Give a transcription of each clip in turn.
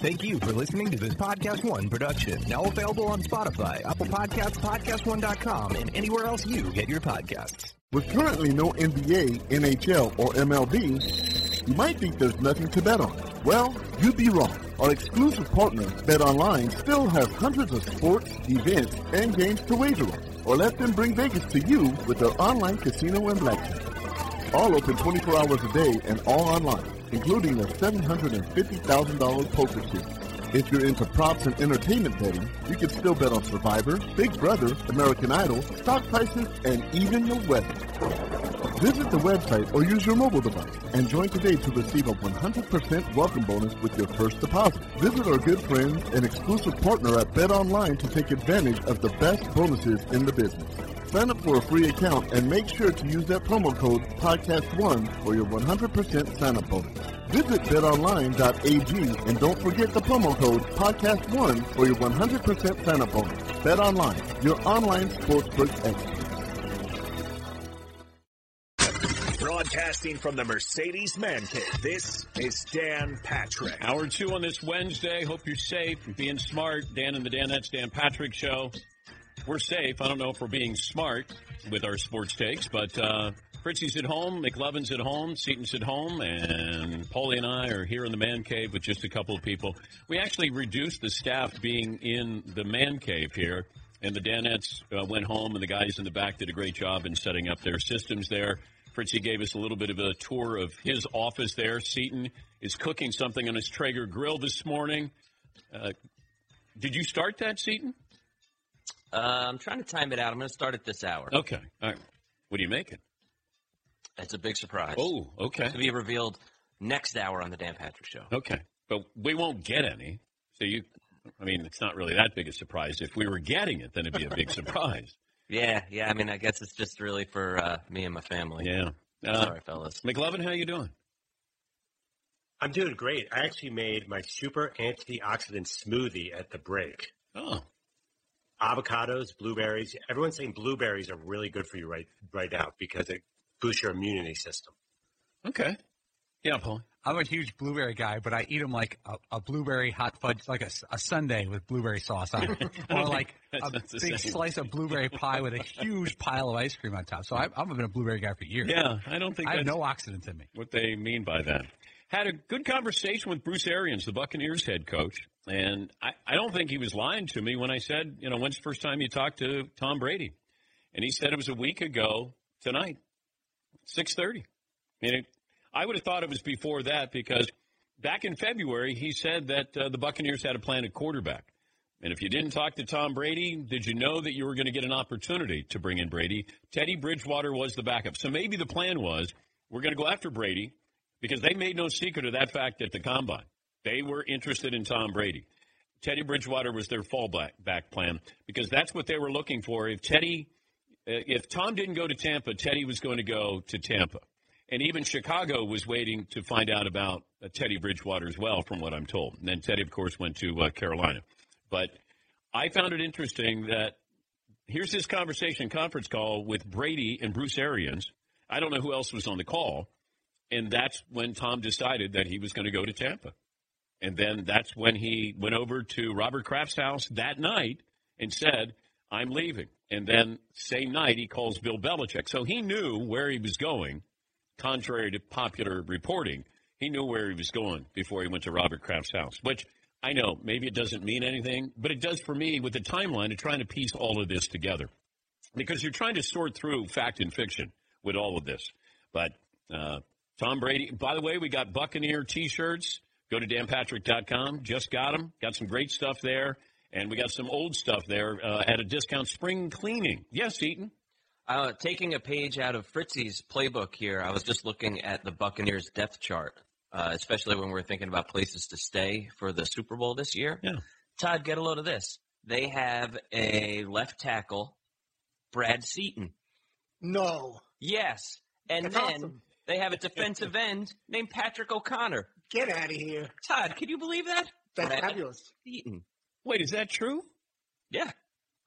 Thank you for listening to this Podcast One production. Now available on Spotify, Apple Podcasts, PodcastOne.com, and anywhere else you get your podcasts. With currently no NBA, NHL, or MLB, you might think there's nothing to bet on. Well, you'd be wrong. Our exclusive partner, BetOnline, still has hundreds of sports, events, and games to wager on. Or let them bring Vegas to you with their online casino and blackjack. All open 24 hours a day and all online, including a $750,000 poker chip. If you're into props and entertainment betting, you can still bet on Survivor, Big Brother, American Idol, stock prices, and even your weather. Visit the website or use your mobile device and join today to receive a 100% welcome bonus with your first deposit. Visit our good friends and exclusive partner at BetOnline to take advantage of the best bonuses in the business. Sign up for a free account and make sure to use that promo code PODCAST1 for your 100% sign-up bonus. Visit betonline.ag and don't forget the promo code PODCAST1 for your 100% sign-up bonus. BetOnline, your online sportsbook expert. Broadcasting from the Mercedes Man Cave, this is Dan Patrick. Hour two on this Wednesday. Hope you're safe, being smart. Dan and the Danettes, Dan Patrick Show. We're safe. I don't know if we're being smart with our sports takes, but uh, Fritzy's at home, McLovin's at home, Seaton's at home, and Paulie and I are here in the man cave with just a couple of people. We actually reduced the staff being in the man cave here, and the Danettes uh, went home, and the guys in the back did a great job in setting up their systems there. Fritzy gave us a little bit of a tour of his office there. Seaton is cooking something on his Traeger grill this morning. Uh, did you start that, Seaton? Uh, I'm trying to time it out. I'm going to start at this hour. Okay. All right. What are you making? It's a big surprise. Oh, okay. To be revealed next hour on the Dan Patrick Show. Okay. But we won't get any. So you, I mean, it's not really that big a surprise. If we were getting it, then it'd be a big surprise. Yeah, yeah. I mean, I guess it's just really for uh, me and my family. Yeah. Uh, Sorry, fellas. McLovin, how you doing? I'm doing great. I actually made my super antioxidant smoothie at the break. Oh, Avocados, blueberries. Everyone's saying blueberries are really good for you right right now because it boosts your immunity system. okay. Yeah, Paul. I'm a huge blueberry guy, but I eat them like a, a blueberry hot fudge, like a, a sundae with blueberry sauce on it, or like a big slice of blueberry pie with a huge pile of ice cream on top. So I, I've been a blueberry guy for years. Yeah, I don't think I have no oxidants in me. what they mean by that. Had a good conversation with Bruce Arians, the Buccaneers head coach, and I, I don't think he was lying to me when I said, you know, when's the first time you talked to Tom Brady? And he said it was a week ago tonight, six thirty. I mean, it, I would have thought it was before that because back in February he said that uh, the Buccaneers had a plan quarterback. And if you didn't talk to Tom Brady, did you know that you were going to get an opportunity to bring in Brady? Teddy Bridgewater was the backup. So maybe the plan was we're going to go after Brady because they made no secret of that fact at the combine. They were interested in Tom Brady. Teddy Bridgewater was their fallback back plan because that's what they were looking for. If Teddy, uh, if Tom didn't go to Tampa, Teddy was going to go to Tampa. And even Chicago was waiting to find out about uh, Teddy Bridgewater as well, from what I'm told. And then Teddy, of course, went to uh, Carolina. But I found it interesting that here's this conversation conference call with Brady and Bruce Arians. I don't know who else was on the call. And that's when Tom decided that he was going to go to Tampa. And then that's when he went over to Robert Kraft's house that night and said, I'm leaving. And then same night he calls Bill Belichick. So he knew where he was going, contrary to popular reporting. He knew where he was going before he went to Robert Kraft's house, which I know maybe it doesn't mean anything, but it does for me with the timeline of trying to piece all of this together. Because you're trying to sort through fact and fiction with all of this. But uh, Tom Brady, by the way, we got Buccaneer t shirts. Go to danpatrick.com. Just got them. Got some great stuff there. And we got some old stuff there uh, at a discount. Spring cleaning. Yes, Seaton. Uh, taking a page out of Fritzy's playbook here, I was just looking at the Buccaneers depth chart, uh, especially when we're thinking about places to stay for the Super Bowl this year. Yeah. Todd, get a load of this. They have a left tackle, Brad Seaton. No. Yes. And That's then awesome. They have a defensive end named Patrick O'Connor. Get out of here. Todd, can you believe that? That's Brad fabulous. Seaton. Wait, is that true? Yeah.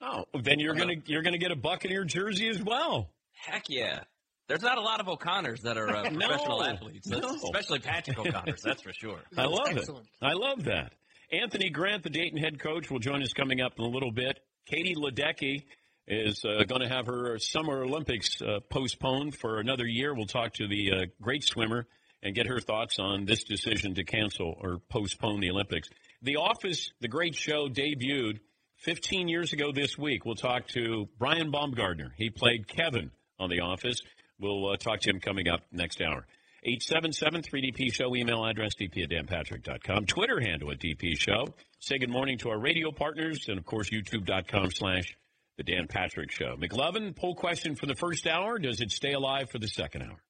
Oh, then you're gonna you're gonna get a Buccaneer jersey as well. Heck yeah. There's not a lot of O'Connors that are uh, No, professional athletes, no. especially Patrick O'Connors, that's for sure. I love Excellent. it. I love that. Anthony Grant, the Dayton head coach, will join us coming up in a little bit. Katie Ledecky is uh, going to have her Summer Olympics uh, postponed for another year. We'll talk to the uh, great swimmer and get her thoughts on this decision to cancel or postpone the Olympics. The Office, the great show, debuted 15 years ago this week. We'll talk to Brian Baumgartner. He played Kevin on The Office. We'll uh, talk to him coming up next hour. 877-3DP Show, email address dp at danpatrick.com, Twitter handle at DP Show. Say good morning to our radio partners, and of course, youtube.com slash The Dan Patrick Show. McLovin, poll question for the first hour. Does it stay alive for the second hour?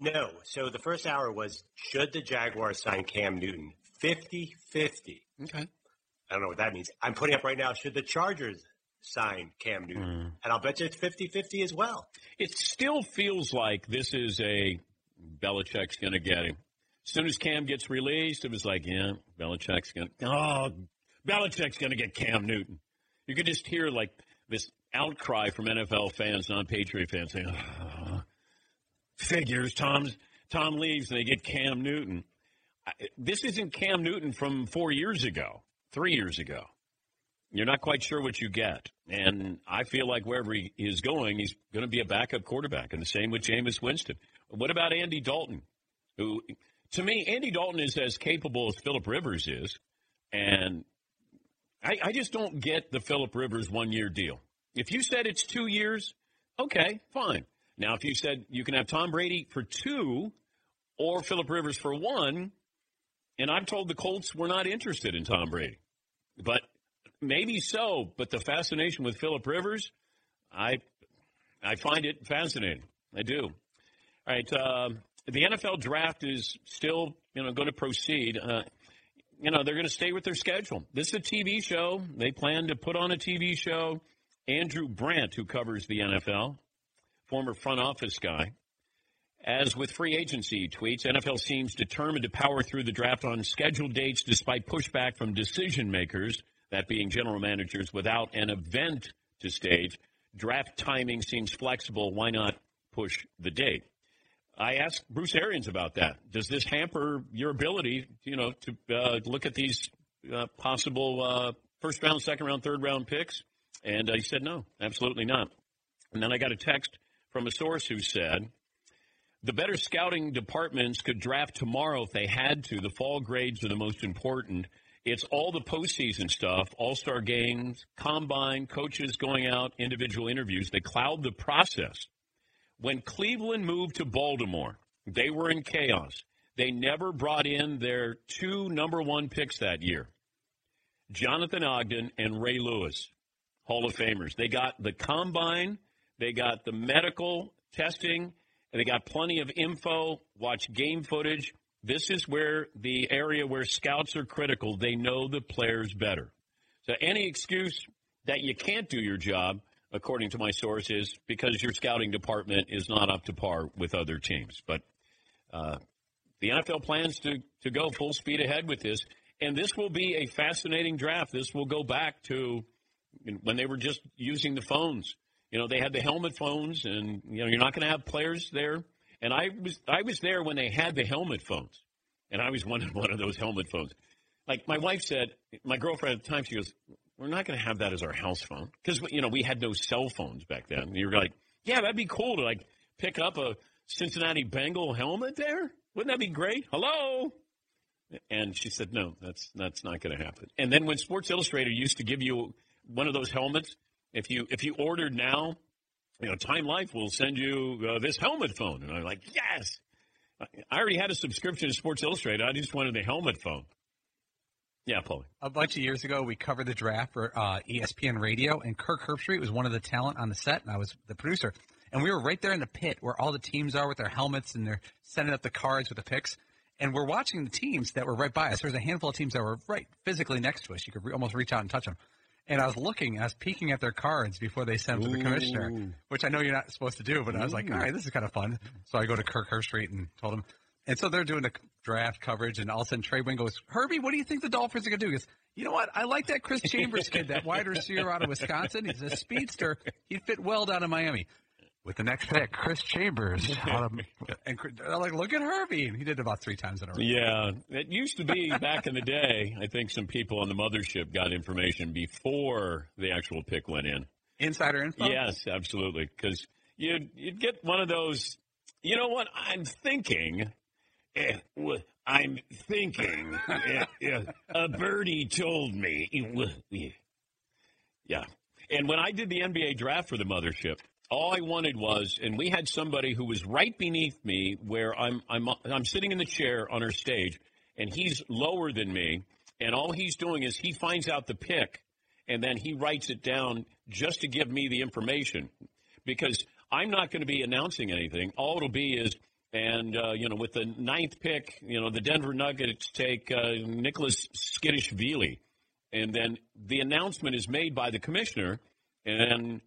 No. So the first hour was should the Jaguars sign Cam Newton? 50 50. Okay. I don't know what that means. I'm putting up right now should the Chargers sign Cam Newton? Mm. And I'll bet you it's 50 50 as well. It still feels like this is a Belichick's going to get him. As soon as Cam gets released, it was like, yeah, Belichick's going to, oh, Belichick's going to get Cam Newton. You could just hear like this outcry from NFL fans, non-Patriot fans saying, oh, figures, Tom's, Tom leaves and they get Cam Newton. This isn't Cam Newton from four years ago, three years ago. You're not quite sure what you get. And I feel like wherever he is going, he's going to be a backup quarterback. And the same with Jameis Winston. What about Andy Dalton? Who, to me, Andy Dalton is as capable as Philip Rivers is. And I, I just don't get the Philip Rivers one year deal. If you said it's two years, okay, fine. Now, if you said you can have Tom Brady for two or Philip Rivers for one, and I'm told the Colts were not interested in Tom Brady. But maybe so, but the fascination with Philip Rivers, I I find it fascinating. I do. All right, uh, the NFL draft is still you know going to proceed. Uh, you know they're going to stay with their schedule. This is a TV show. They plan to put on a TV show. Andrew Brandt, who covers the NFL, former front office guy. As with free agency, tweets, NFL seems determined to power through the draft on scheduled dates despite pushback from decision makers that being general managers, without an event to stage. Draft timing seems flexible. Why not push the date? I asked Bruce Arians about that. Does this hamper your ability, you know, to uh, look at these uh, possible uh, first round, second round, third round picks? And he said no, absolutely not. And then I got a text from a source who said the better scouting departments could draft tomorrow if they had to. The fall grades are the most important. It's all the postseason stuff, all star games, combine, coaches going out, individual interviews. They cloud the process. When Cleveland moved to Baltimore, they were in chaos. They never brought in their two number one picks that year Jonathan Ogden and Ray Lewis, Hall of Famers. They got the combine, they got the medical testing, and they got plenty of info, watch game footage. This is where the area where scouts are critical. They know the players better. So any excuse that you can't do your job, according to my source, is because your scouting department is not up to par with other teams. But uh, the NFL plans to, to go full speed ahead with this. And this will be a fascinating draft. This will go back to when they were just using the phones. You know, they had the helmet phones, and you know, you're not going to have players there. And I was I was there when they had the helmet phones, and I was one of one of those helmet phones. Like my wife said, my girlfriend at the time, she goes, "We're not going to have that as our house phone because you know we had no cell phones back then." And you were like, "Yeah, that'd be cool to like pick up a Cincinnati Bengal helmet there. Wouldn't that be great?" Hello. And she said, "No, that's that's not going to happen." And then when Sports Illustrated used to give you one of those helmets, if you if you ordered now, you know, Time Life will send you uh, this helmet phone, and I'm like, yes. I already had a subscription to Sports Illustrated. I just wanted the helmet phone. Yeah, Paulie. A bunch of years ago, we covered the draft for uh, ESPN Radio, and Kirk Herbstreit was one of the talent on the set, and I was the producer. And we were right there in the pit where all the teams are with their helmets, and they're sending up the cards with the picks. And we're watching the teams that were right by us. There was a handful of teams that were right physically next to us. You could re- almost reach out and touch them. And I was looking, I was peeking at their cards before they sent them to the commissioner, which I know you're not supposed to do, but I was like, all right, this is kind of fun. So I go to Kirk Herbstreit and told him. And so they're doing the draft coverage, and all of a sudden Trey Wayne goes, Herbie, what do you think the Dolphins are going to do? He goes, you know what? I like that Chris Chambers kid, that wide receiver out of Wisconsin. He's a speedster. He'd fit well down in Miami. With the next pick, Chris Chambers. out of- and they're like, look at Herbie. And he did it about three times in a row. Yeah, it used to be back in the day. I think some people on the mothership got information before the actual pick went in. Insider info? Yes, absolutely. Because you'd, you'd get one of those, you know what, I'm thinking, I'm thinking, a birdie told me. Yeah. And when I did the NBA draft for the mothership, all I wanted was, and we had somebody who was right beneath me, where I'm I'm I'm sitting in the chair on our stage, and he's lower than me, and all he's doing is he finds out the pick, and then he writes it down just to give me the information, because I'm not going to be announcing anything. All it'll be is, and uh, you know, with the ninth pick, you know, the Denver Nuggets take uh, Nicholas Tskitishvili and then the announcement is made by the commissioner, and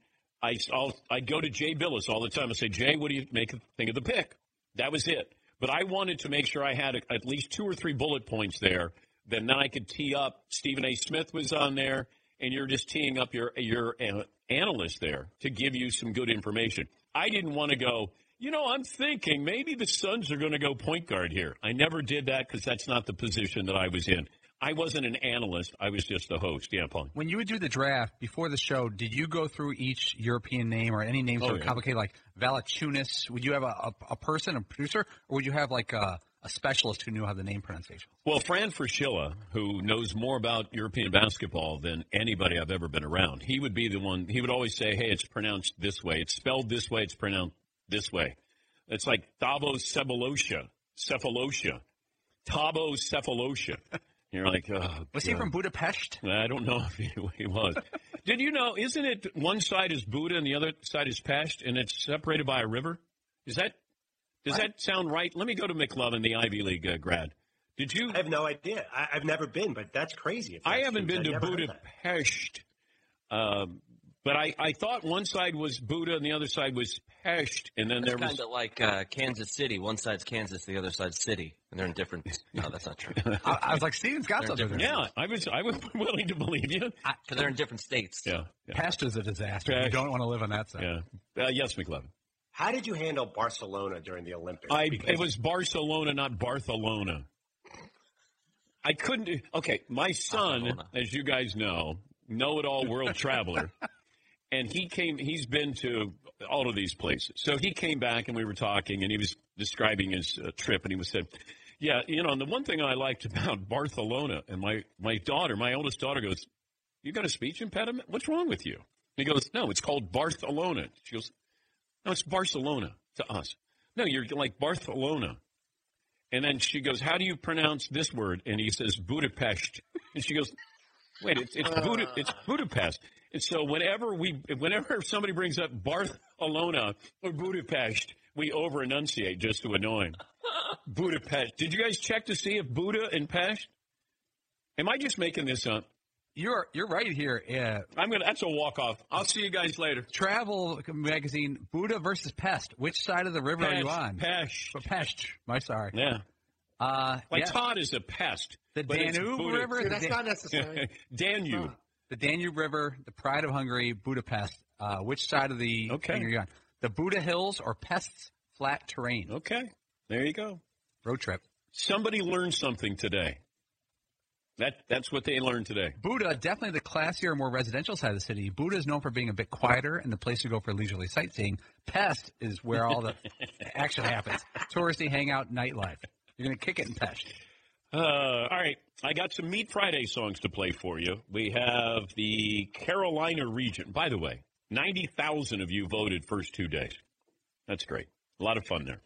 I, I'll, I'd go to Jay Bilas all the time and say, Jay, what do you make think of the pick? That was it. But I wanted to make sure I had a, at least two or three bullet points there. Then then I could tee up. Stephen A. Smith was on there, and you're just teeing up your your uh, analyst there to give you some good information. I didn't want to go. You know, I'm thinking maybe the Suns are going to go point guard here. I never did that because that's not the position that I was in. I wasn't an analyst. I was just the host. Yeah, Paul. When you would do the draft before the show, did you go through each European name or any names Oh, that were yeah. complicated, like Valanciunas? Would you have a, a, a person, a producer, or would you have like a, a specialist who knew how the name pronunciation? Well, Fran Fraschilla, who knows more about European basketball than anybody I've ever been around, he would be the one. He would always say, "Hey, it's pronounced this way. It's spelled this way. It's pronounced this way." It's like Thabo Sefolosha, Sefolosha, Thabo Sefolosha. You're like, oh, Was he from Budapest? I don't know if he, he was. Did you know? Isn't it one side is Buda and the other side is Pest, and it's separated by a river? Is that does that sound right? Let me go to McLovin, the Ivy League uh, grad. Did you? I have no idea. I, I've never been, but that's crazy. if I haven't true, been to I heard. Budapest, um, but I, I thought one side was Buddha and the other side was Pest, and then It's there was. kind of like uh, Kansas City. One side's Kansas, the other side's City, and they're in different. No, that's not true. I, I was like, Steven's got They're something Yeah, I was I was willing to believe you. Because they're in different states. Yeah, yeah, Pest is a disaster. You don't want to live on that side. yeah. Uh, yes, McLovin. How did you handle Barcelona during the Olympics? I Because- it was Barcelona, not Barcelona. I couldn't. Okay, my son, Barcelona. as you guys know, know-it-all world traveler, and he came. He's been to all of these places. So he came back, and we were talking, and he was describing his uh, trip, and he was said, "Yeah, you know." And the one thing I liked about Barcelona, and my my daughter, my oldest daughter, goes, "You got a speech impediment? What's wrong with you?" He goes, "No, it's called Barcelona." She goes, "No, it's Barcelona to us." No, you're like Barcelona. And then she goes, "How do you pronounce this word?" And he says, "Budapest." And she goes, "Wait, it's it's, Buda, it's Budapest." And so whenever we, whenever somebody brings up Barcelona or Budapest, we over enunciate just to annoy him. Budapest. Did you guys check to see if Buda and Pest? Am I just making this up? You're you're right here. Yeah. I'm gonna. That's a walk off. I'll see you guys later. Travel magazine, Buddha versus Pest. Which side of the river are you on? Pest. Pest. My sorry. Yeah. Uh, Like yeah. Todd is a pest. The but Danube Buda- River? Dude, that's Dan- not necessary. Danube. the Danube River, the Pride of Hungary, Budapest. Uh, which side of the Okay. thing are you on? The Buddha Hills or Pest's flat terrain? Okay. There you go. Road trip. Somebody learned something today. That that's what they learned today. Buddha, definitely the classier, more residential side of the city. Buddha is known for being a bit quieter and the place to go for leisurely sightseeing. Pest is where all the action happens. Touristy hangout, nightlife. You're going to kick it in Pest. Uh, all right, I got some Meat Friday songs to play for you. We have the Carolina region. By the way, ninety thousand of you voted first two days. That's great. A lot of fun there.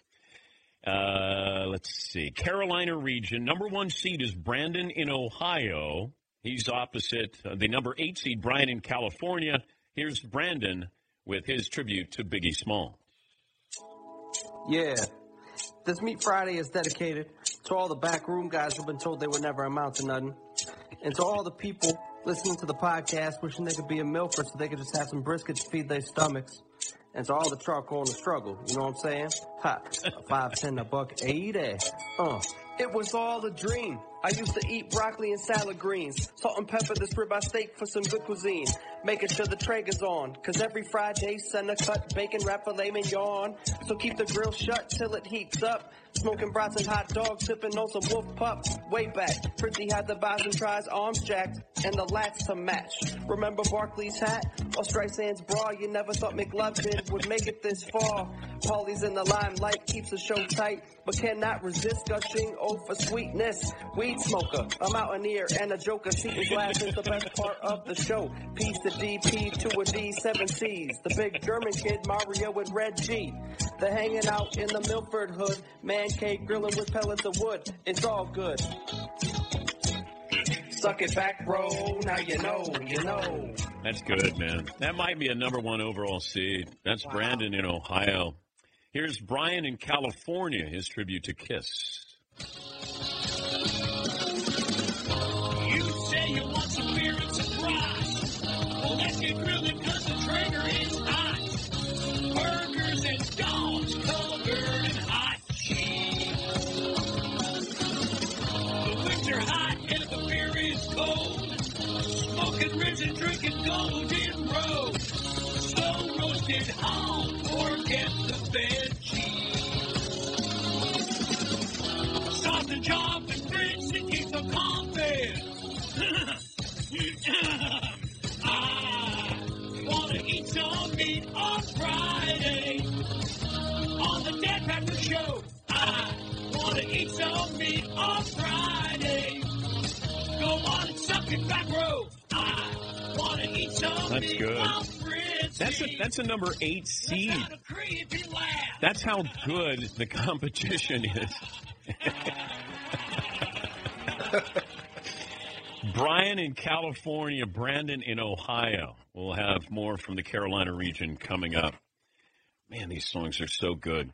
Uh, let's see. Carolina region. Number one seed is Brandon in Ohio. He's opposite uh, the number eight seed, Brian in California. Here's Brandon with his tribute to Biggie Small. Yeah. This Meat Friday is dedicated to all the backroom guys who've been told they would never amount to nothing. And to all the people listening to the podcast wishing they could be a Milford so they could just have some brisket to feed their stomachs. And to all the charcoal in the struggle, you know what I'm saying? Ha, five, ten, a buck, eighty. Uh, it was all a dream. I used to eat broccoli and salad greens. Salt and pepper this ribeye steak for some good cuisine. Making sure the Traeger's on. Cause every Friday, send a cut bacon wrap filet mignon. So keep the grill shut till it heats up. Smoking brats and hot dogs, sipping on some wolf pup. Way back, Fritzy had the and tries, arms jacked, and the lats to match. Remember Barkley's hat or Streisand's bra? You never thought McLovin would make it this far. Paulie's in the limelight, keeps the show tight, but cannot resist gushing. For sweetness. Weed smoker, a mountaineer, and a joker. Seaton's glass is the best part of the show. Piece to DP, to a D, seven C's. The big German kid, Mario and Red G. They're hanging out in the Milford hood, man cave grilling with pellets of wood. It's all good. Suck it back, bro. Now you know, you know. That's good, man. That might be a number one overall seed. That's Brandon in Ohio. Here's Brian in California, his tribute to Kiss. Show. I wanna eat some meat on Friday. Go on and suck it back, bro. I wanna eat some That's meat good. on Fritzy. That's a that's a number eight seed. Got a creepy laugh. That's how good the competition is. Brian in California, Brandon in Ohio. We'll have more from the Carolina region coming up. Man, these songs are so good.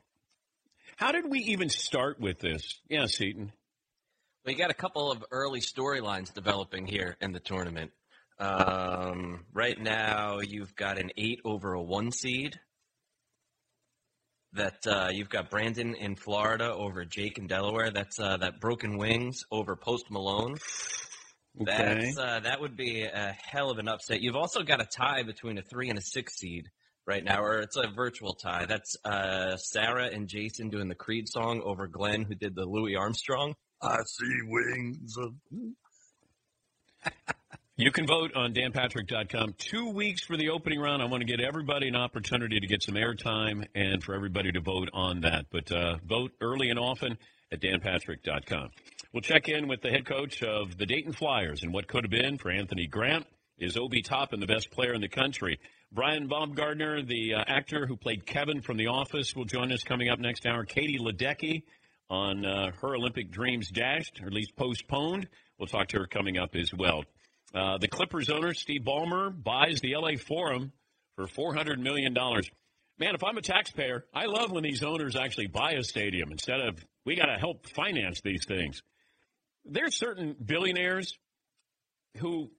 How did we even start with this? Yeah, Seaton. We got a couple of early storylines developing here in the tournament. Um, right now, you've got an eight over a one seed. That uh, you've got Brandon in Florida over Jake in Delaware. That's uh, that Broken Wings over Post Malone. Okay. That's uh, that would be a hell of an upset. You've also got a tie between a three and a six seed right now, or it's a virtual tie. That's uh, Sarah and Jason doing the Creed song over Glenn, who did the Louis Armstrong. I see wings of. You can vote on danpatrick.com. Two weeks for the opening round. I want to get everybody an opportunity to get some airtime and for everybody to vote on that. But uh, vote early and often at danpatrick.com. We'll check in with the head coach of the Dayton Flyers and what could have been for Anthony Grant. Is Obi Toppin the best player in the country? Brian Baumgartner, the uh, actor who played Kevin from The Office, will join us coming up next hour. Katie Ledecky on uh, her Olympic dreams dashed, or at least postponed. We'll talk to her coming up as well. Uh, the Clippers owner, Steve Ballmer, buys the LA Forum for $400 million. Man, if I'm a taxpayer, I love when these owners actually buy a stadium instead of we got to help finance these things. There's certain billionaires who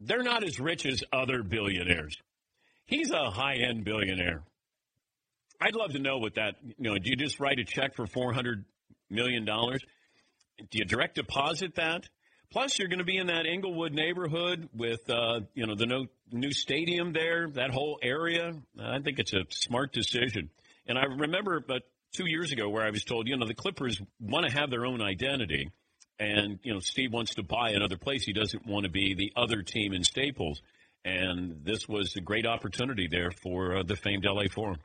they're not as rich as other billionaires. He's a high end billionaire. I'd love to know what that, you know, do you just write a check for $400 million? Do you direct deposit that? Plus, you're going to be in that Inglewood neighborhood with, uh, you know, the no, new stadium there, that whole area. I think it's a smart decision. And I remember about two years ago where I was told, you know, the Clippers want to have their own identity. And, you know, Steve wants to buy another place. He doesn't want to be the other team in Staples. And this was a great opportunity there for uh, the famed LA Forum.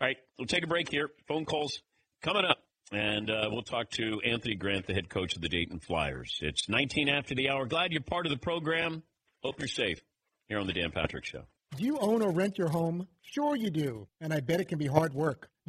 All right, we'll take a break here. Phone calls coming up. And uh, we'll talk to Anthony Grant, the head coach of the Dayton Flyers. It's 19 after the hour. Glad you're part of the program. Hope you're safe here on the Dan Patrick Show. Do you own or rent your home? Sure you do, and I bet it can be hard work.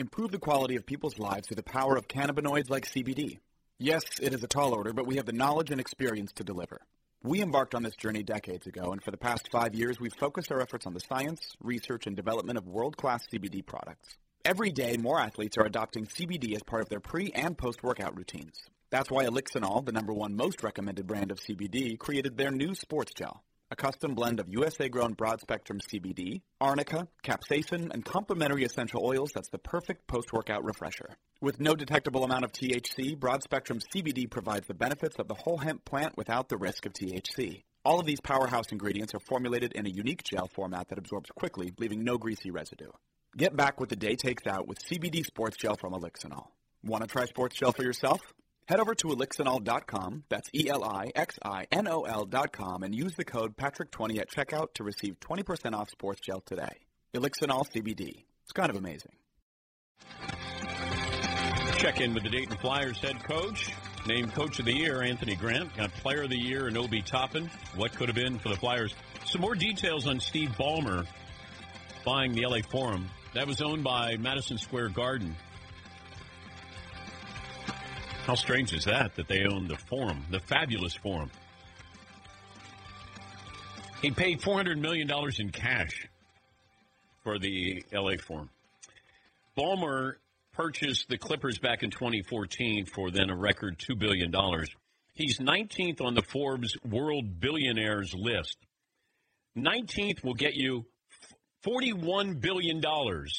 Improve the quality of people's lives through the power of cannabinoids like CBD. Yes, it is a tall order, but we have the knowledge and experience to deliver. We embarked on this journey decades ago, and for the past five years, we've focused our efforts on the science, research, and development of world-class CBD products. Every day, more athletes are adopting CBD as part of their pre- and post-workout routines. That's why Elixinol, the number one most recommended brand of CBD, created their new sports gel, a custom blend of USA-grown broad-spectrum CBD, arnica, capsaicin, and complementary essential oils that's the perfect post-workout refresher. With no detectable amount of THC, broad-spectrum CBD provides the benefits of the whole hemp plant without the risk of THC. All of these powerhouse ingredients are formulated in a unique gel format that absorbs quickly, leaving no greasy residue. Get back what the day takes out with CBD Sports Gel from Elixinol. Want to try Sports Gel for yourself? Head over to elixinol.com, that's E-L-I-X-I-N-O-L.com, and use the code Patrick20 at checkout to receive 20% off Sports Gel today. Elixinol CBD. It's kind of amazing. Check in with the Dayton Flyers head coach. Named Coach of the Year, Anthony Grant. Got Player of the Year, and Obi Toppin. What could have been for the Flyers? Some more details on Steve Ballmer buying the LA Forum. That was owned by Madison Square Garden. How strange is that, that they own the Forum, the fabulous Forum? He paid $400 million in cash for the LA Forum. Ballmer purchased the Clippers back in 2014 for then a record $2 billion. He's 19th on the Forbes World Billionaires list. 19th will get you $41 billion,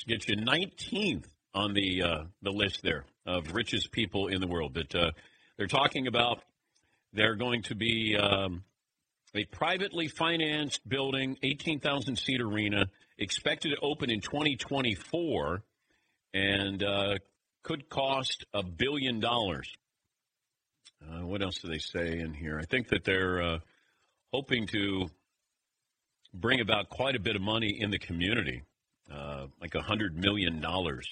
get you 19th on the uh, the list there of richest people in the world. But uh, they're talking about. They're going to be um, a privately financed building, 18,000 seat arena, expected to open in 2024, and uh, could cost a billion dollars. Uh, what else do they say in here? I think that they're uh, hoping to bring about quite a bit of money in the community, uh, like a hundred million dollars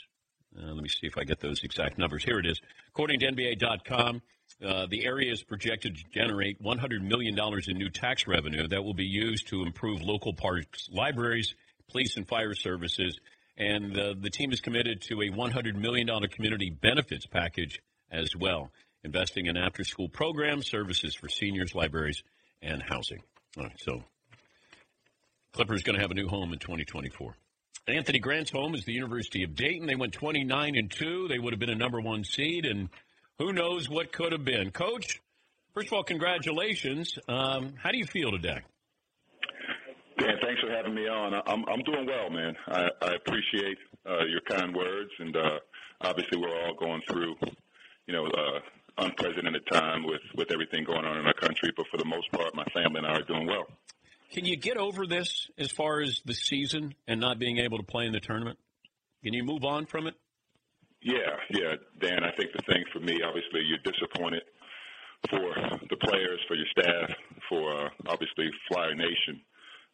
uh, let me see if I get those exact numbers. Here it is. According to NBA.com, uh, the area is projected to generate $100 million in new tax revenue that will be used to improve local parks, libraries, police, and fire services. And uh, the team is committed to a $100 million community benefits package as well, investing in after school programs, services for seniors, libraries, and housing. All right, so Clippers going to have a new home in 2024. Anthony Grant's home is the University of Dayton. They went 29 and 2. They would have been a number one seed, and who knows what could have been. Coach, first of all, congratulations. Um, how do you feel today? Dan, thanks for having me on. I'm I'm doing well, man. I, I appreciate uh, your kind words, and uh, obviously we're all going through, you know, uh, unprecedented time with with everything going on in our country. But for the most part, my family and I are doing well. Can you get over this as far as the season and not being able to play in the tournament? Can you move on from it? Yeah, yeah, Dan. I think the thing for me, obviously, you're disappointed for the players, for your staff, for uh, obviously Flyer Nation,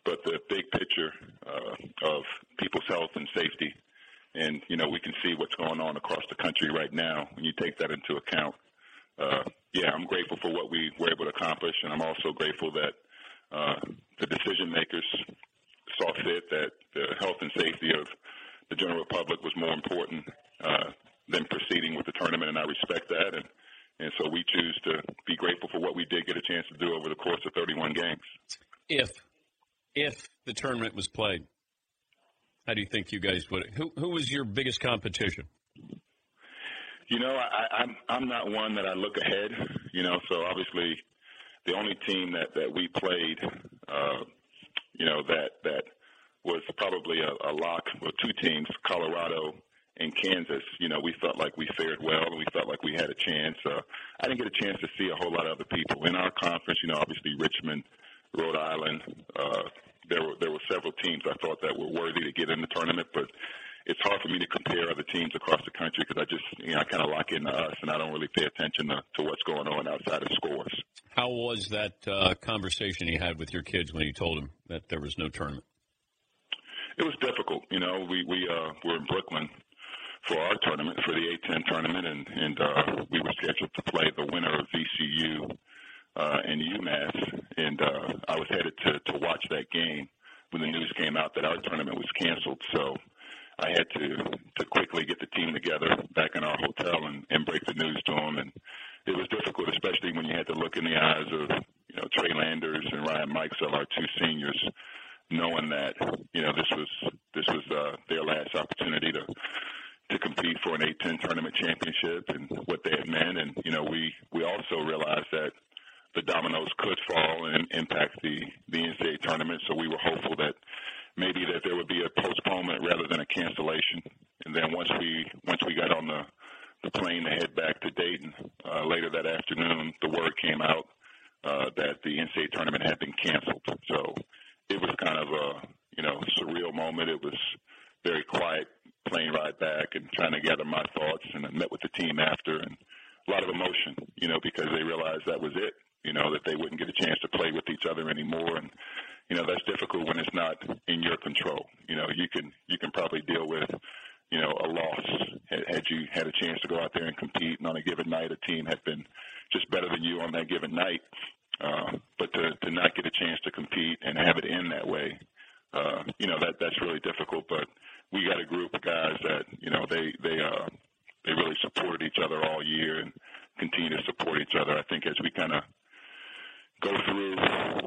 but the big picture uh, of people's health and safety, and you know we can see what's going on across the country right now. When you take that into account, uh, yeah, I'm grateful for what we were able to accomplish, and I'm also grateful that uh, the decision makers saw fit that the health and safety of the general public was more important uh, than proceeding with the tournament, and I respect that. And and so we choose to be grateful for what we did get a chance to do over the course of 31 games. If if the tournament was played, how do you think you guys would? Who who was your biggest competition? You know, I, I'm I'm not one that I look ahead. You know, so obviously the only team that that we played, uh, you know, that that was probably a, a lock with two teams, Colorado and Kansas. You know, we felt like we fared well and we felt like we had a chance. Uh, I didn't get a chance to see a whole lot of other people in our conference. You know, obviously Richmond, Rhode Island. Uh, there were there were several teams I thought that were worthy to get in the tournament, but it's hard for me to compare other teams across the country because I just, you know, I kind of lock into us and I don't really pay attention to, to what's going on outside of scores. How was that uh, conversation you had with your kids when you told them that there was no tournament? It was difficult. You know, we we uh, were in Brooklyn for our tournament for the A10 tournament, and and uh, we were scheduled to play the winner of VCU uh, and UMass, and uh, I was headed to to watch that game when the news came out that our tournament was canceled. So I had to to quickly get the team together back in our hotel and, and break the news to them and it was difficult, especially when you had to look in the eyes of you know Trey Landers and Ryan Mikesell, our two seniors, knowing that you know this was this was uh, their last opportunity to to compete for an A10 tournament championship and what they had meant, and you know we we also realized that the dominoes could fall and impact the the NCAA tournament. So we were hopeful that maybe that there would be a postponement rather than a cancellation. And then once we once we got on the the plane to head back to Dayton uh, later that afternoon, the word came out uh, that the NCAA tournament had been canceled. So it was kind of a you know surreal moment. It was very quiet plane ride back and trying to gather my thoughts. And I met with the team after and a lot of emotion, you know, because they realized that was it. You know that they wouldn't get a chance to play with each other anymore, and you know that's difficult when it's not in your control. You know you can you can probably deal with you know a loss had, had you had a chance to go out there and compete, and on a given night a team had been just better than you on that given night. Uh, but to, to not get a chance to compete and have it end that way, uh, you know that that's really difficult. But we got a group of guys that you know they they uh, they really supported each other all year and continue to support each other. I think as we kind of go through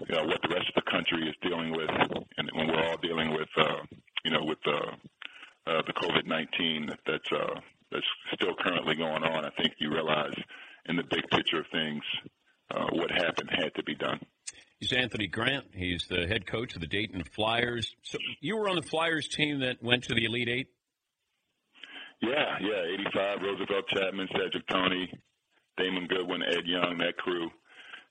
you know, what the rest of the country is dealing with, and when we're all dealing with, uh, you know, with uh, uh, the COVID-19 that's uh, that's still currently going on, I think you realize in the big picture of things, uh, what happened had to be done. He's Anthony Grant. He's the head coach of the Dayton Flyers. So you were on the Flyers team that went to the Elite Eight. Yeah, yeah, 85, Roosevelt Chapman, Sedric Toney, Damon Goodwin, Ed Young, that crew.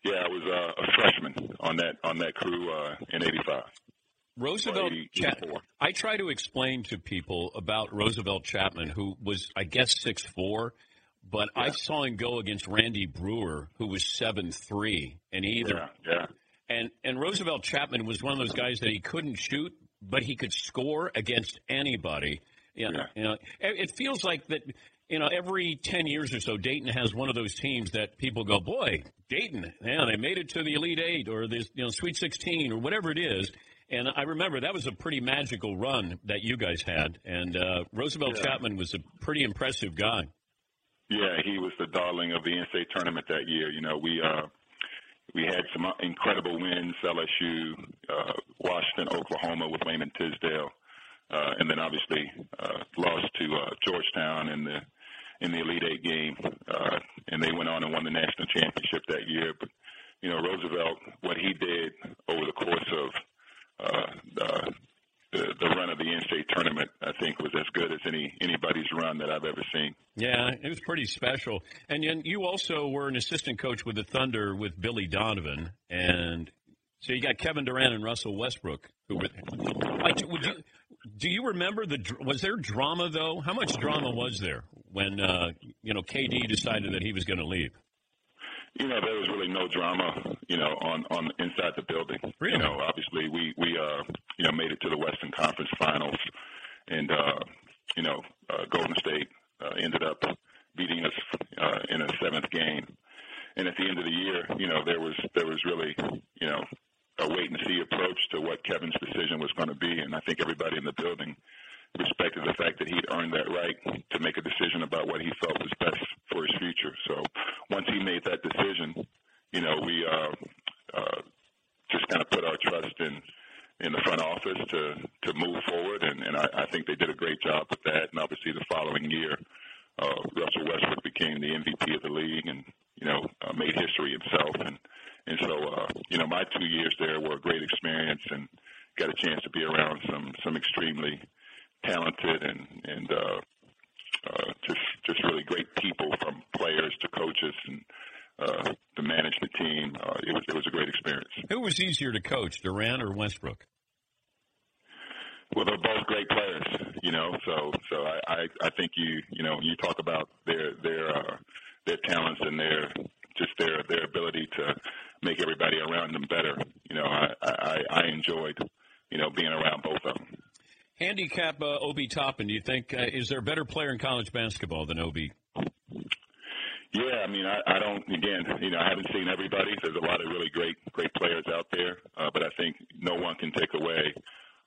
Yeah, I was uh, a freshman on that on that crew uh, in '85. Roosevelt Chapman. I try to explain to people about Roosevelt Chapman, who was, I guess, six four, but yeah. I saw him go against Randy Breuer, who was seven three, and either. Yeah, yeah. And and Roosevelt Chapman was one of those guys that he couldn't shoot, but he could score against anybody. Yeah, yeah. you know, it feels like that you know, every 10 years or so, Dayton has one of those teams that people go, boy, Dayton, yeah, they made it to the Elite Eight or this, you know, Sweet 16 or whatever it is. And I remember that was a pretty magical run that you guys had. And uh, Roosevelt yeah. Chapman was a pretty impressive guy. Yeah, he was the darling of the NCAA tournament that year. You know, we uh, we had some incredible wins: LSU, uh, Washington, Oklahoma with Wayman Tisdale, uh, and then obviously uh, lost to uh, Georgetown in the in the Elite Eight game, uh, and they went on and won the national championship that year. But you know, Roosevelt, what he did over the course of uh, uh, the, the run of the NCAA tournament, I think, was as good as any anybody's run that I've ever seen. Yeah, it was pretty special. And you also were an assistant coach with the Thunder with Billy Donovan, and so you got Kevin Durant and Russell Westbrook. Who were, like, would you, do you remember the? Was there drama though? How much drama was there when uh, you know KD decided that he was going to leave? You know, there was really no drama. You know, on on inside the building. Really? You know, obviously we we uh you know made it to the Western Conference Finals, and uh, you know uh, Golden State uh, ended up beating us uh, in a seventh game. And at the end of the year, you know, there was there was really, you know, a wait and see approach to what Kevin's decision was going to be. And I think everybody in the building respected the fact that he'd earned that right to make a decision about what he felt was best for his future. So once he made that decision, you know, we uh, uh, just kind of put our trust in in the front office to to move forward, and, and I, I think they did a great job with that. And obviously, the following year, uh, Russell Westbrook became the MVP of the league, and you know, uh, made history himself. And and so, uh, you know, my two years there were a great experience and got a chance to be around some some extremely talented and and uh, uh, just just really great people from players to coaches and uh, the management team. Uh, it was it was a great experience. Who was easier to coach, Durant or Westbrook? Well, they're both great players, you know. So so I I, I think you you know you talk about their their uh, their talents and their just their their ability to make everybody around them better. You know, I I, I enjoyed you know being around both of them. Handicap uh, Obi Toppin. Do you think uh, is there a better player in college basketball than Obi? Yeah, I mean, I, I don't. Again, you know, I haven't seen everybody. There's a lot of really great, great players out there, uh, but I think no one can take away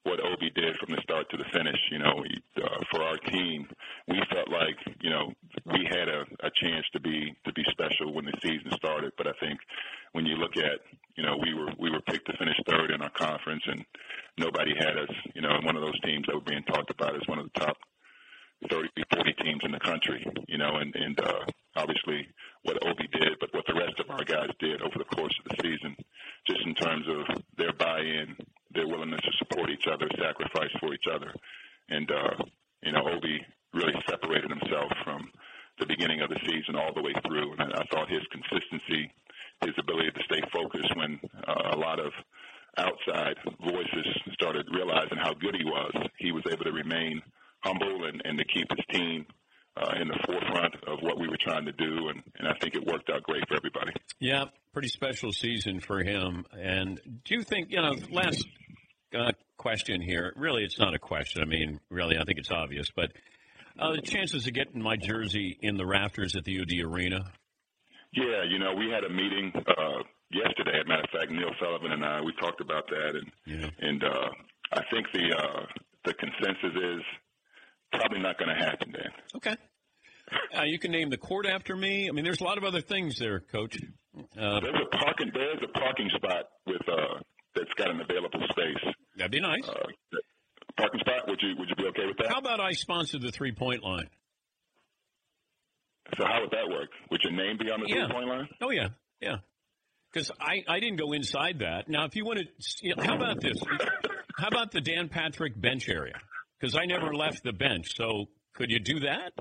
what Obi did from the start to the finish. You know, we, uh, for our team, we felt like you know we had a, a chance to be to be special special when the season started. But I think when you look at, you know, we were we were picked to finish third in our conference, and nobody had us, you know, one of those teams that were being talked about as one of the top 30, 40 teams in the country, you know, and, and uh, obviously what Obi did, but what the rest of our guys did over the course of the season, just in terms of their buy-in, their willingness to support each other, sacrifice for each other. And, uh, you know, Obi really separated himself from the beginning of the season all the way through. And I, thought his consistency, his ability to stay focused when uh, a lot of outside voices started realizing how good he was, he was able to remain humble and, and to keep his team uh, in the forefront of what we were trying to do, and, and I think it worked out great for everybody. Yeah, pretty special season for him. And do you think, you know, last uh, question here, really it's not a question. I mean, really, I think it's obvious, but uh, the chances of getting my jersey in the rafters at the UD Arena? Yeah, you know, we had a meeting uh, yesterday. As a matter of fact, Neil Sullivan and I we talked about that, and yeah. and uh, I think the uh, the consensus is probably not going to happen. Dan. Okay. Uh, you can name the court after me. I mean, there's a lot of other things there, Coach. Uh, there's a parking there's a parking spot with uh, that's got an available space. That'd be nice. Uh, parking spot. Would you would you be okay with that? How about I sponsor the three point line? So how would that work? Would your name be on the Yeah. three point line? Oh yeah, yeah. Because I, I didn't go inside that. Now, if you want to, you know, how about this? How about the Dan Patrick bench area? Because I never left the bench. So could you do that?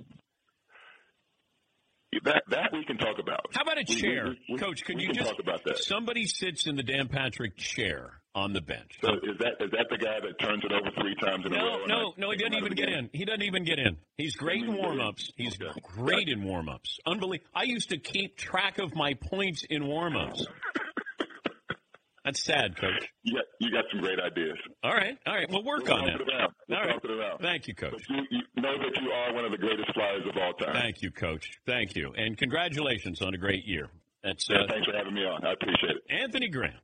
That that we can talk about. How about a chair, we- we- Coach? Could we you can just talk about that? somebody sits in the Dan Patrick chair on the bench? So is that is that the guy that turns it over three times in a row? No, no, no. He doesn't even get in. He doesn't even get in. He's great in warm-ups. He's great in warm-ups. Unbelievable. I used to keep track of my points in warm-ups. That's sad, Coach. You got, you got some great ideas. All right, all right. We'll work We'll on that. it out. All right. it out. Thank you, Coach. You, you know that you are one of the greatest flyers of all time. Thank you, Coach. Thank you, and congratulations on a great year. That's Yeah, uh, thanks for having me on. I appreciate it. Anthony Grant,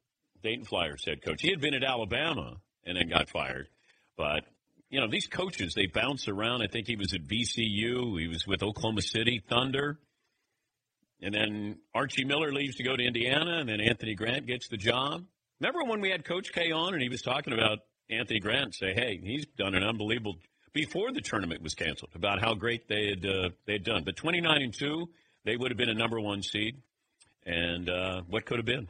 Dayton Flyers head coach. He had been at Alabama and then got fired. But, you know, these coaches, they bounce around. I think he was at VCU. He was with Oklahoma City Thunder. And then Archie Miller leaves to go to Indiana, and then Anthony Grant gets the job. Remember when we had Coach K on and he was talking about Anthony Grant, say, hey, he's done an unbelievable before the tournament was canceled about how great they had uh, they had done. But 29 and 2, they would have been a number one seed. And uh, what could have been?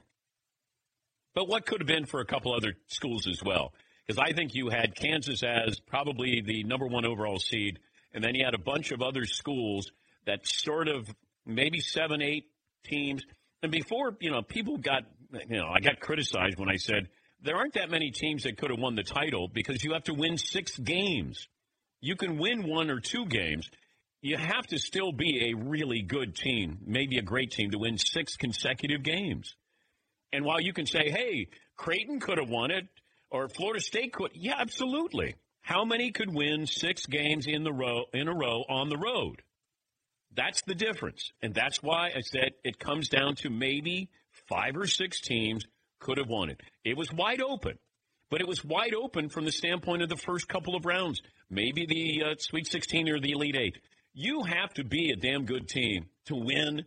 But what could have been for a couple other schools as well? Because I think you had Kansas as probably the number one overall seed, and then you had a bunch of other schools that sort of maybe seven, eight teams. And before, you know, people got, you know, I got criticized when I said there aren't that many teams that could have won the title because you have to win six games. You can win one or two games. You have to still be a really good team, maybe a great team, to win six consecutive games. And while you can say, hey, Creighton could have won it, or Florida State could, yeah, absolutely. How many could win six games in the row in a row on the road? That's the difference. And that's why I said it comes down to maybe five or six teams could have won it. It was wide open, but it was wide open from the standpoint of the first couple of rounds. Maybe the uh, Sweet 16 or the Elite Eight. You have to be a damn good team to win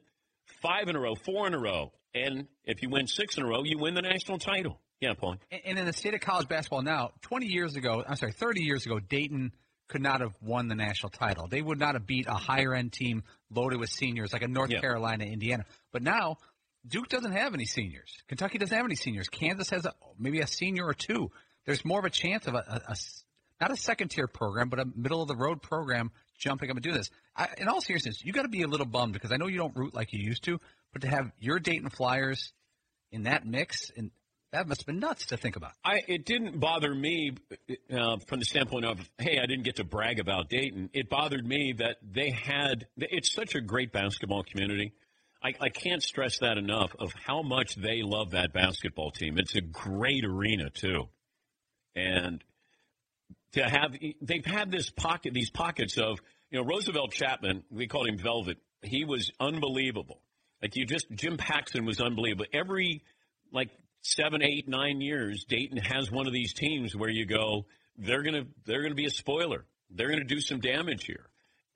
five in a row, four in a row. And if you win six in a row, you win the national title. Yeah, Paul. And- in the state of college basketball now, 20 years ago, I'm sorry, 30 years ago, Dayton could not have won the national title. They would not have beat a higher end team loaded with seniors like a North Yeah. Carolina, Indiana. But now, Duke doesn't have any seniors. Kentucky doesn't have any seniors. Kansas has a, maybe a senior or two. There's more of a chance of a, a- a not a second tier program, but a middle of the road program jumping up and doing this. I, in all seriousness, you got to be a little bummed because I know you don't root like you used to, but to have your Dayton Flyers in that mix, and that must have been nuts to think about. I it didn't bother me uh, from the standpoint of hey, I didn't get to brag about Dayton. It bothered me that they had. It's such a great basketball community. I, I can't stress that enough of how much they love that basketball team. It's a great arena too, and to have they've had this pocket, these pockets of you know Roosevelt Chapman. We called him Velvet. He was unbelievable. Like you just Jim Paxson was unbelievable. Every like seven, eight, nine years, Dayton has one of these teams where you go, they're gonna they're gonna be a spoiler. They're gonna do some damage here.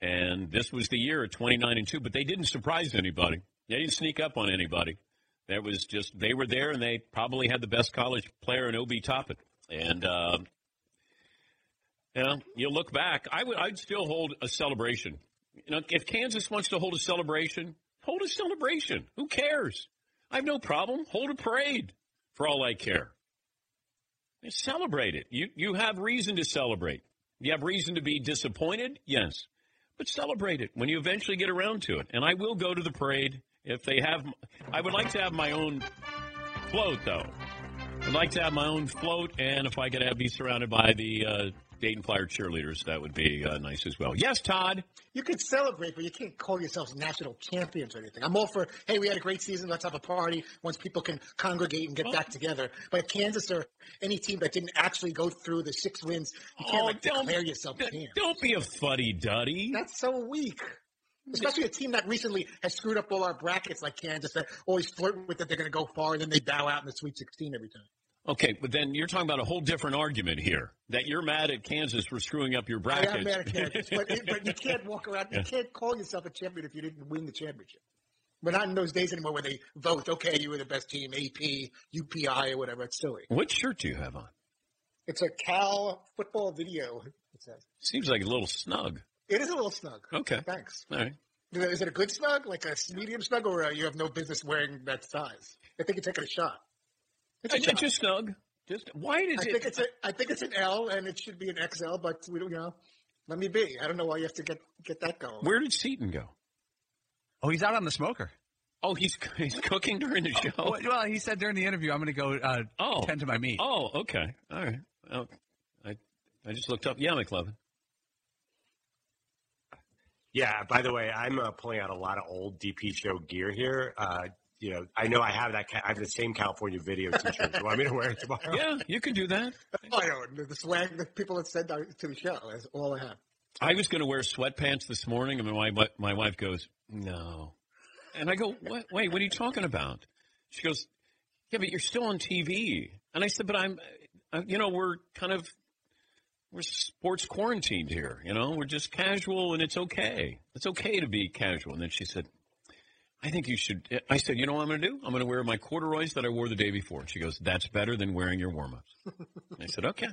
And this was the year of twenty nine and two, but they didn't surprise anybody. They didn't sneak up on anybody. That was just they were there, and they probably had the best college player in Obi Toppin. And uh, you know, you look back, I would I'd still hold a celebration. You know, if Kansas wants to hold a celebration, hold a celebration. Who cares? I have no problem. Hold a parade for all I care. Just celebrate it. You you have reason to celebrate. You have reason to be disappointed, yes, but celebrate it when you eventually get around to it. And I will go to the parade if they have. I would like to have my own float, though. I'd like to have my own float, and if I could have be surrounded by the uh, Dayton Flyer cheerleaders, that would be uh, nice as well. Yes, Todd. You can celebrate, but you can't call yourselves national champions or anything. I'm all for, hey, we had a great season. Let's have a party once people can congregate and get back together. But Kansas or any team that didn't actually go through the six wins, you can't Oh, like declare yourself d- Don't be a fuddy duddy. That's so weak. Especially a team that recently has screwed up all our brackets, like Kansas, that always flirt with that they're going to go far, and then they bow out in the Sweet 16 every time. Okay, but then you're talking about a whole different argument here. That you're mad at Kansas for screwing up your brackets. I am mad at Kansas, but, but you can't walk around. You can't call yourself a champion if you didn't win the championship. We're not in those days anymore where they vote. Okay, you were the best team, AP, UPI, or whatever. It's silly. What shirt do you have on? It's a Cal football video. It says Seems like a little snug. It is a little snug. Okay. Thanks. All right. Is it a good snug, like a medium snug, or uh, you have no business wearing that size? I think you're taking a shot. It's a It's shot. just snug. Just why does it? I it? think it's a I think it's an L and it should be an XL, but we don't you know. Let me be. I don't know why you have to get get that going. Where did Seaton go? Oh, he's out on the smoker. Oh, he's he's cooking during the show. Well, well, he said during the interview, I'm going to go uh, Oh. tend to my meat. Oh, okay. All right. Oh, I I just looked up. Yeah, McLovin. Yeah. By the way, I'm uh, pulling out a lot of old DP show gear here. Uh, you know, I know I have that. Ca- I have the same California video T-shirt. Do you want me to wear it tomorrow? Yeah, you can do that. I don't. The swag that people have sent out to the show is all I have. I was going to wear sweatpants this morning, and my wife, my wife goes, "No," and I go, what? "Wait, what are you talking about?" She goes, "Yeah, but you're still on TV." And I said, "But I'm, uh, you know, we're kind of we're sports quarantined here. You know, we're just casual, and it's okay. It's okay to be casual." And then she said, "I think you should." I said, "You know what I'm going to do? I'm going to wear my corduroys that I wore the day before." She goes, "That's better than wearing your warm-ups." I said, "Okay,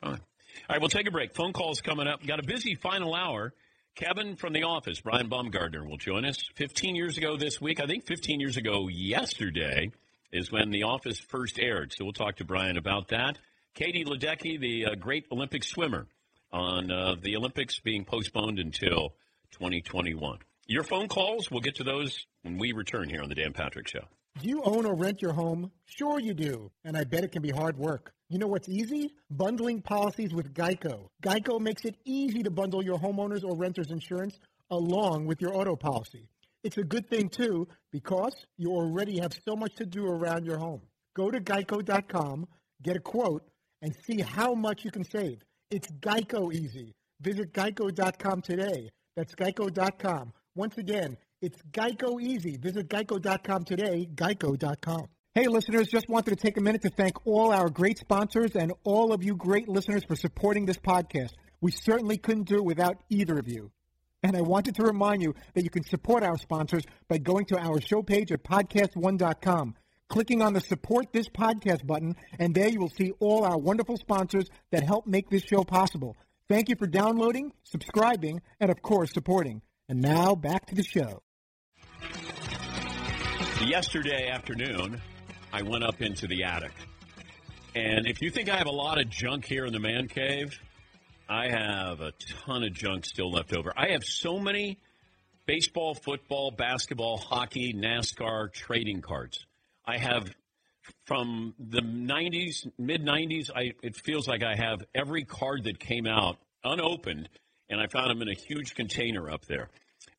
fine." All right, we'll take a break. Phone calls coming up. Got a busy final hour. Kevin from the office, Brian Baumgartner, will join us. 15 years ago this week, I think 15 years ago yesterday, is when The Office first aired. So we'll talk to Brian about that. Katie Ledecky, the uh, great Olympic swimmer, on uh, the Olympics being postponed until 2021. Your phone calls, we'll get to those when we return here on The Dan Patrick Show. Do you own or rent your home? Sure you do, and I bet it can be hard work. You know what's easy? Bundling policies with Geico. Geico makes it easy to bundle your homeowners or renters insurance along with your auto policy. It's a good thing too because you already have so much to do around your home. Go to geico.com, get a quote, and see how much you can save. It's Geico easy. Visit geico.com today. That's geico.com. Once again, it's Geico easy. Visit geico.com today, geico.com. Hey, listeners, just wanted to take a minute to thank all our great sponsors and all of you great listeners for supporting this podcast. We certainly couldn't do it without either of you. And I wanted to remind you that you can support our sponsors by going to our show page at podcast1.com, clicking on the support this podcast button, and there you will see all our wonderful sponsors that help make this show possible. Thank you for downloading, subscribing, and of course supporting. And now back to the show. Yesterday afternoon, I went up into the attic. And if you think I have a lot of junk here in the man cave, I have a ton of junk still left over. I have so many baseball, football, basketball, hockey, NASCAR trading cards. I have from the 90s, mid 90s, I it feels like I have every card that came out unopened and I found them in a huge container up there.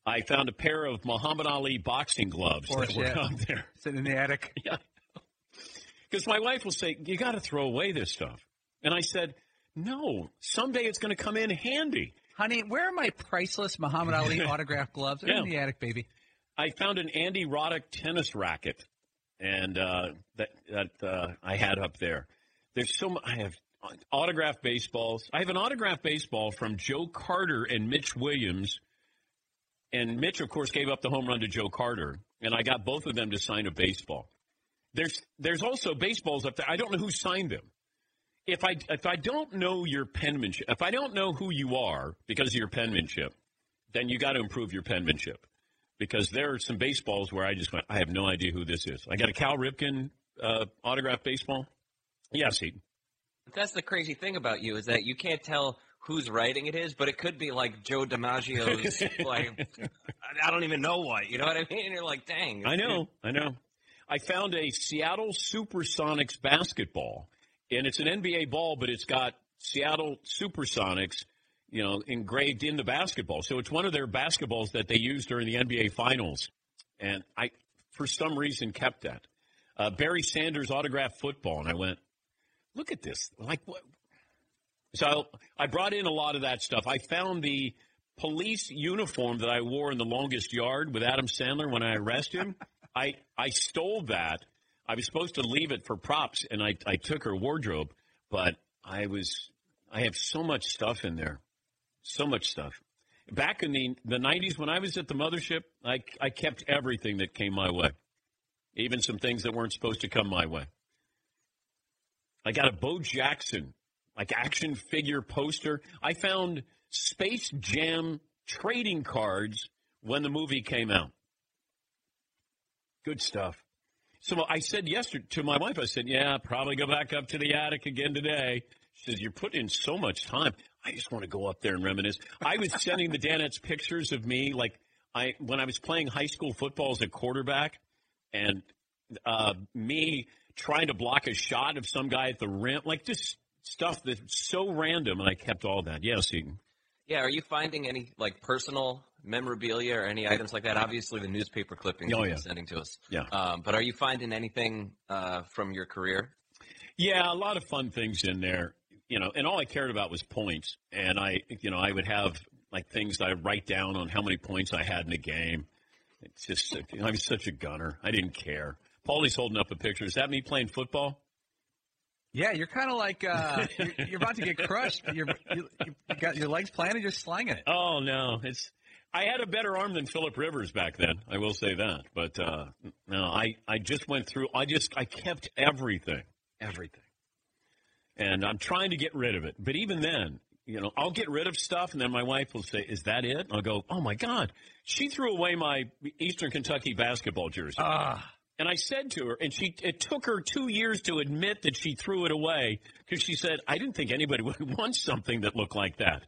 I found a pair of Muhammad Ali boxing gloves Poor that were shit. up there. Sitting in the attic. Yeah. Because my wife will say, You got to throw away this stuff. And I said, No, someday it's going to come in handy. Honey, where are my priceless Muhammad Ali autographed gloves? They're in the attic, baby. I found an Andy Roddick tennis racket, and uh, that that uh, I had up there. There's so much. I have autographed baseballs. I have an autographed baseball from Joe Carter and Mitch Williams, and Mitch, of course, gave up the home run to Joe Carter. and I got both of them to sign a baseball. There's there's also baseballs up there. I don't know who signed them. If I if I don't know your penmanship, if I don't know who you are because of your penmanship, then you got to improve your penmanship. Because there are some baseballs where I just went, I have no idea who this is. I got a Cal Ripken uh, autographed baseball. Yes, he. That's the crazy thing about you is that you can't tell whose writing it is, but it could be like Joe DiMaggio's. like I don't even know what. You know what I mean? You're like, dang. I know, I know. I found a Seattle Supersonics basketball, and it's an NBA ball, but it's got Seattle Supersonics, you know, engraved in the basketball. So it's one of their basketballs that they used during the NBA Finals, and I, for some reason, kept that. Uh, Barry Sanders autographed football, and I went, look at this. Like what? So I brought in a lot of that stuff. I found the police uniform that I wore in the longest yard with Adam Sandler when I arrested him. I I stole that. I was supposed to leave it for props, and I I took her wardrobe, but I was I have so much stuff in there, so much stuff. Back in the the '90s when I was at the mothership, I I kept everything that came my way, even some things that weren't supposed to come my way. I got a Bo Jackson like action figure poster. I found Space Jam trading cards when the movie came out. Good stuff. So I said yesterday to my wife, I said, "Yeah, probably go back up to the attic again today." She says, "You're putting in so much time. I just want to go up there and reminisce." I was sending the Danettes pictures of me, like I when I was playing high school football as a quarterback, and uh, me trying to block a shot of some guy at the rim, like just stuff that's so random. And I kept all that. Yes, Seaton. Yeah, are you finding any like personal memorabilia or any items like that? Obviously, the newspaper clippings Oh, yeah. sending to us. Yeah. Um, but are you finding anything uh, from your career? Yeah, a lot of fun things in there. You know, and all I cared about was points. And I, you know, I would have like things that I write down on how many points I had in a game. It's just, I was such a gunner. I didn't care. Paulie's holding up a picture. Is that me playing football? Yeah, you're kind of like uh, you're, you're about to get crushed, but you're you, you got your legs planted, you're slanging it. Oh no, it's. I had a better arm than Philip Rivers back then. I will say that. But uh, no, I I just went through. I just I kept everything, everything, and I'm trying to get rid of it. But even then, you know, I'll get rid of stuff, and then my wife will say, "Is that it?" I'll go, "Oh my God, she threw away my Eastern Kentucky basketball jersey." Ah. And I said to her, and she it took her two years to admit that she threw it away because she said, I didn't think anybody would want something that looked like that.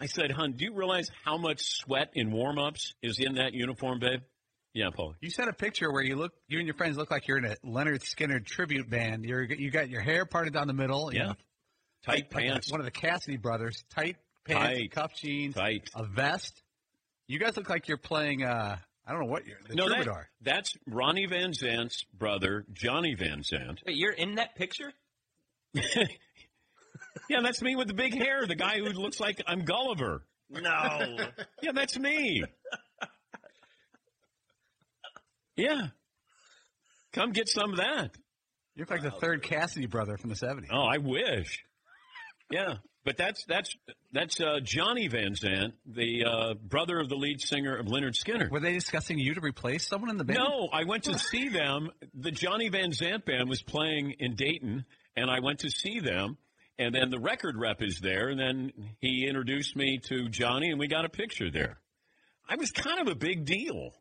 I said, hon, do you realize how much sweat in warm ups is in that uniform, babe? Yeah, Paul. You sent a picture where you look, you and your friends look like you're in a Lynyrd Skynyrd tribute band. You're you got your hair parted down the middle. you Yeah. know, Tight like pants. one of the Cassidy brothers. Tight pants, Tight. cuff jeans, Tight. a vest. You guys look like you're playing. uh I don't know what you're. The no, that, that's Ronnie Van Zant's brother, Johnny Van Zant. Wait, you're in that picture? Yeah, that's me with the big hair, the guy who looks like I'm Gulliver. No. Yeah, that's me. Yeah. Come get some of that. You look like the third Cassidy brother from the '70s. Oh, I wish. Yeah, but that's that's that's uh, Johnny Van Zant, the uh, brother of the lead singer of Lynyrd Skynyrd. Were they discussing you to replace someone in the band? No, I went to see them. The Johnny Van Zant band was playing in Dayton, and I went to see them. And then the record rep is there, and then he introduced me to Johnny, and we got a picture there. I was kind of a big deal.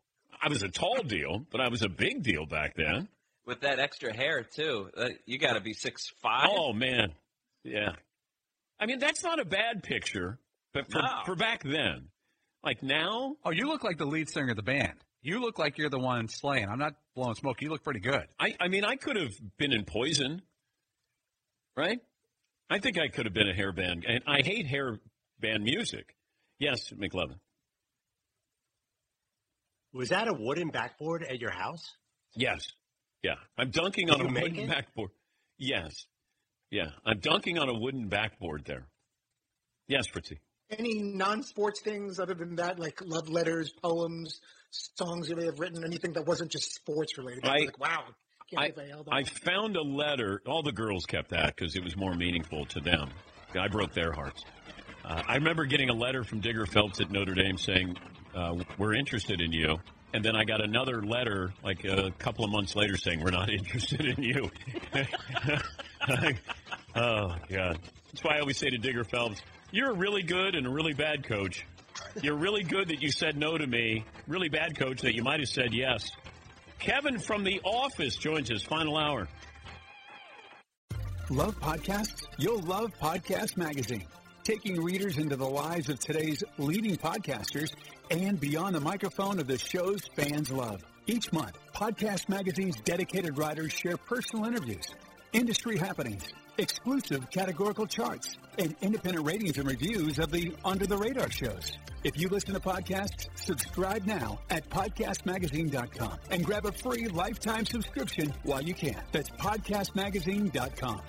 I was a tall deal, but I was a big deal back then. With that extra hair too, uh, you got to be six five. Oh man, yeah. I mean, that's not a bad picture, but for, No. for back then, like now, Oh, you look like the lead singer of the band. You look like you're the one slaying. I'm not blowing smoke. You look pretty good. I, I mean, I could have been in Poison, right? I think I could have been a hair band, and I hate hair band music. Yes, McLovin. Was that a wooden backboard at your house? Yes, yeah. I'm dunking Did on a wooden it? backboard. Yes, yeah. I'm dunking on a wooden backboard there. Yes, Fritzy. Any non-sports things other than that, like love letters, poems, songs you may have written, anything that wasn't just sports related? I- like, wow, can't I, I. I found a letter. All the girls kept that because it was more meaningful to them. I broke their hearts. Uh, I remember getting a letter from Digger Phelps at Notre Dame saying, uh, "We're interested in you." And then I got another letter like a couple of months later saying we're not interested in you. oh God! That's why I always say to Digger Phelps, "You're a really good and a really bad coach. You're really good that you said no to me. Really bad coach that you might have said yes." Kevin from The Office joins us. Final hour. Love podcasts? You'll love Podcast Magazine, taking readers into the lives of today's leading podcasters and beyond the microphone of the shows fans love. Each month, Podcast Magazine's dedicated writers share personal interviews, industry happenings, exclusive categorical charts, and independent ratings and reviews of the under the radar shows. If you listen to podcasts, subscribe now at podcastmagazine.com and grab a free lifetime subscription while you can. That's podcastmagazine.com.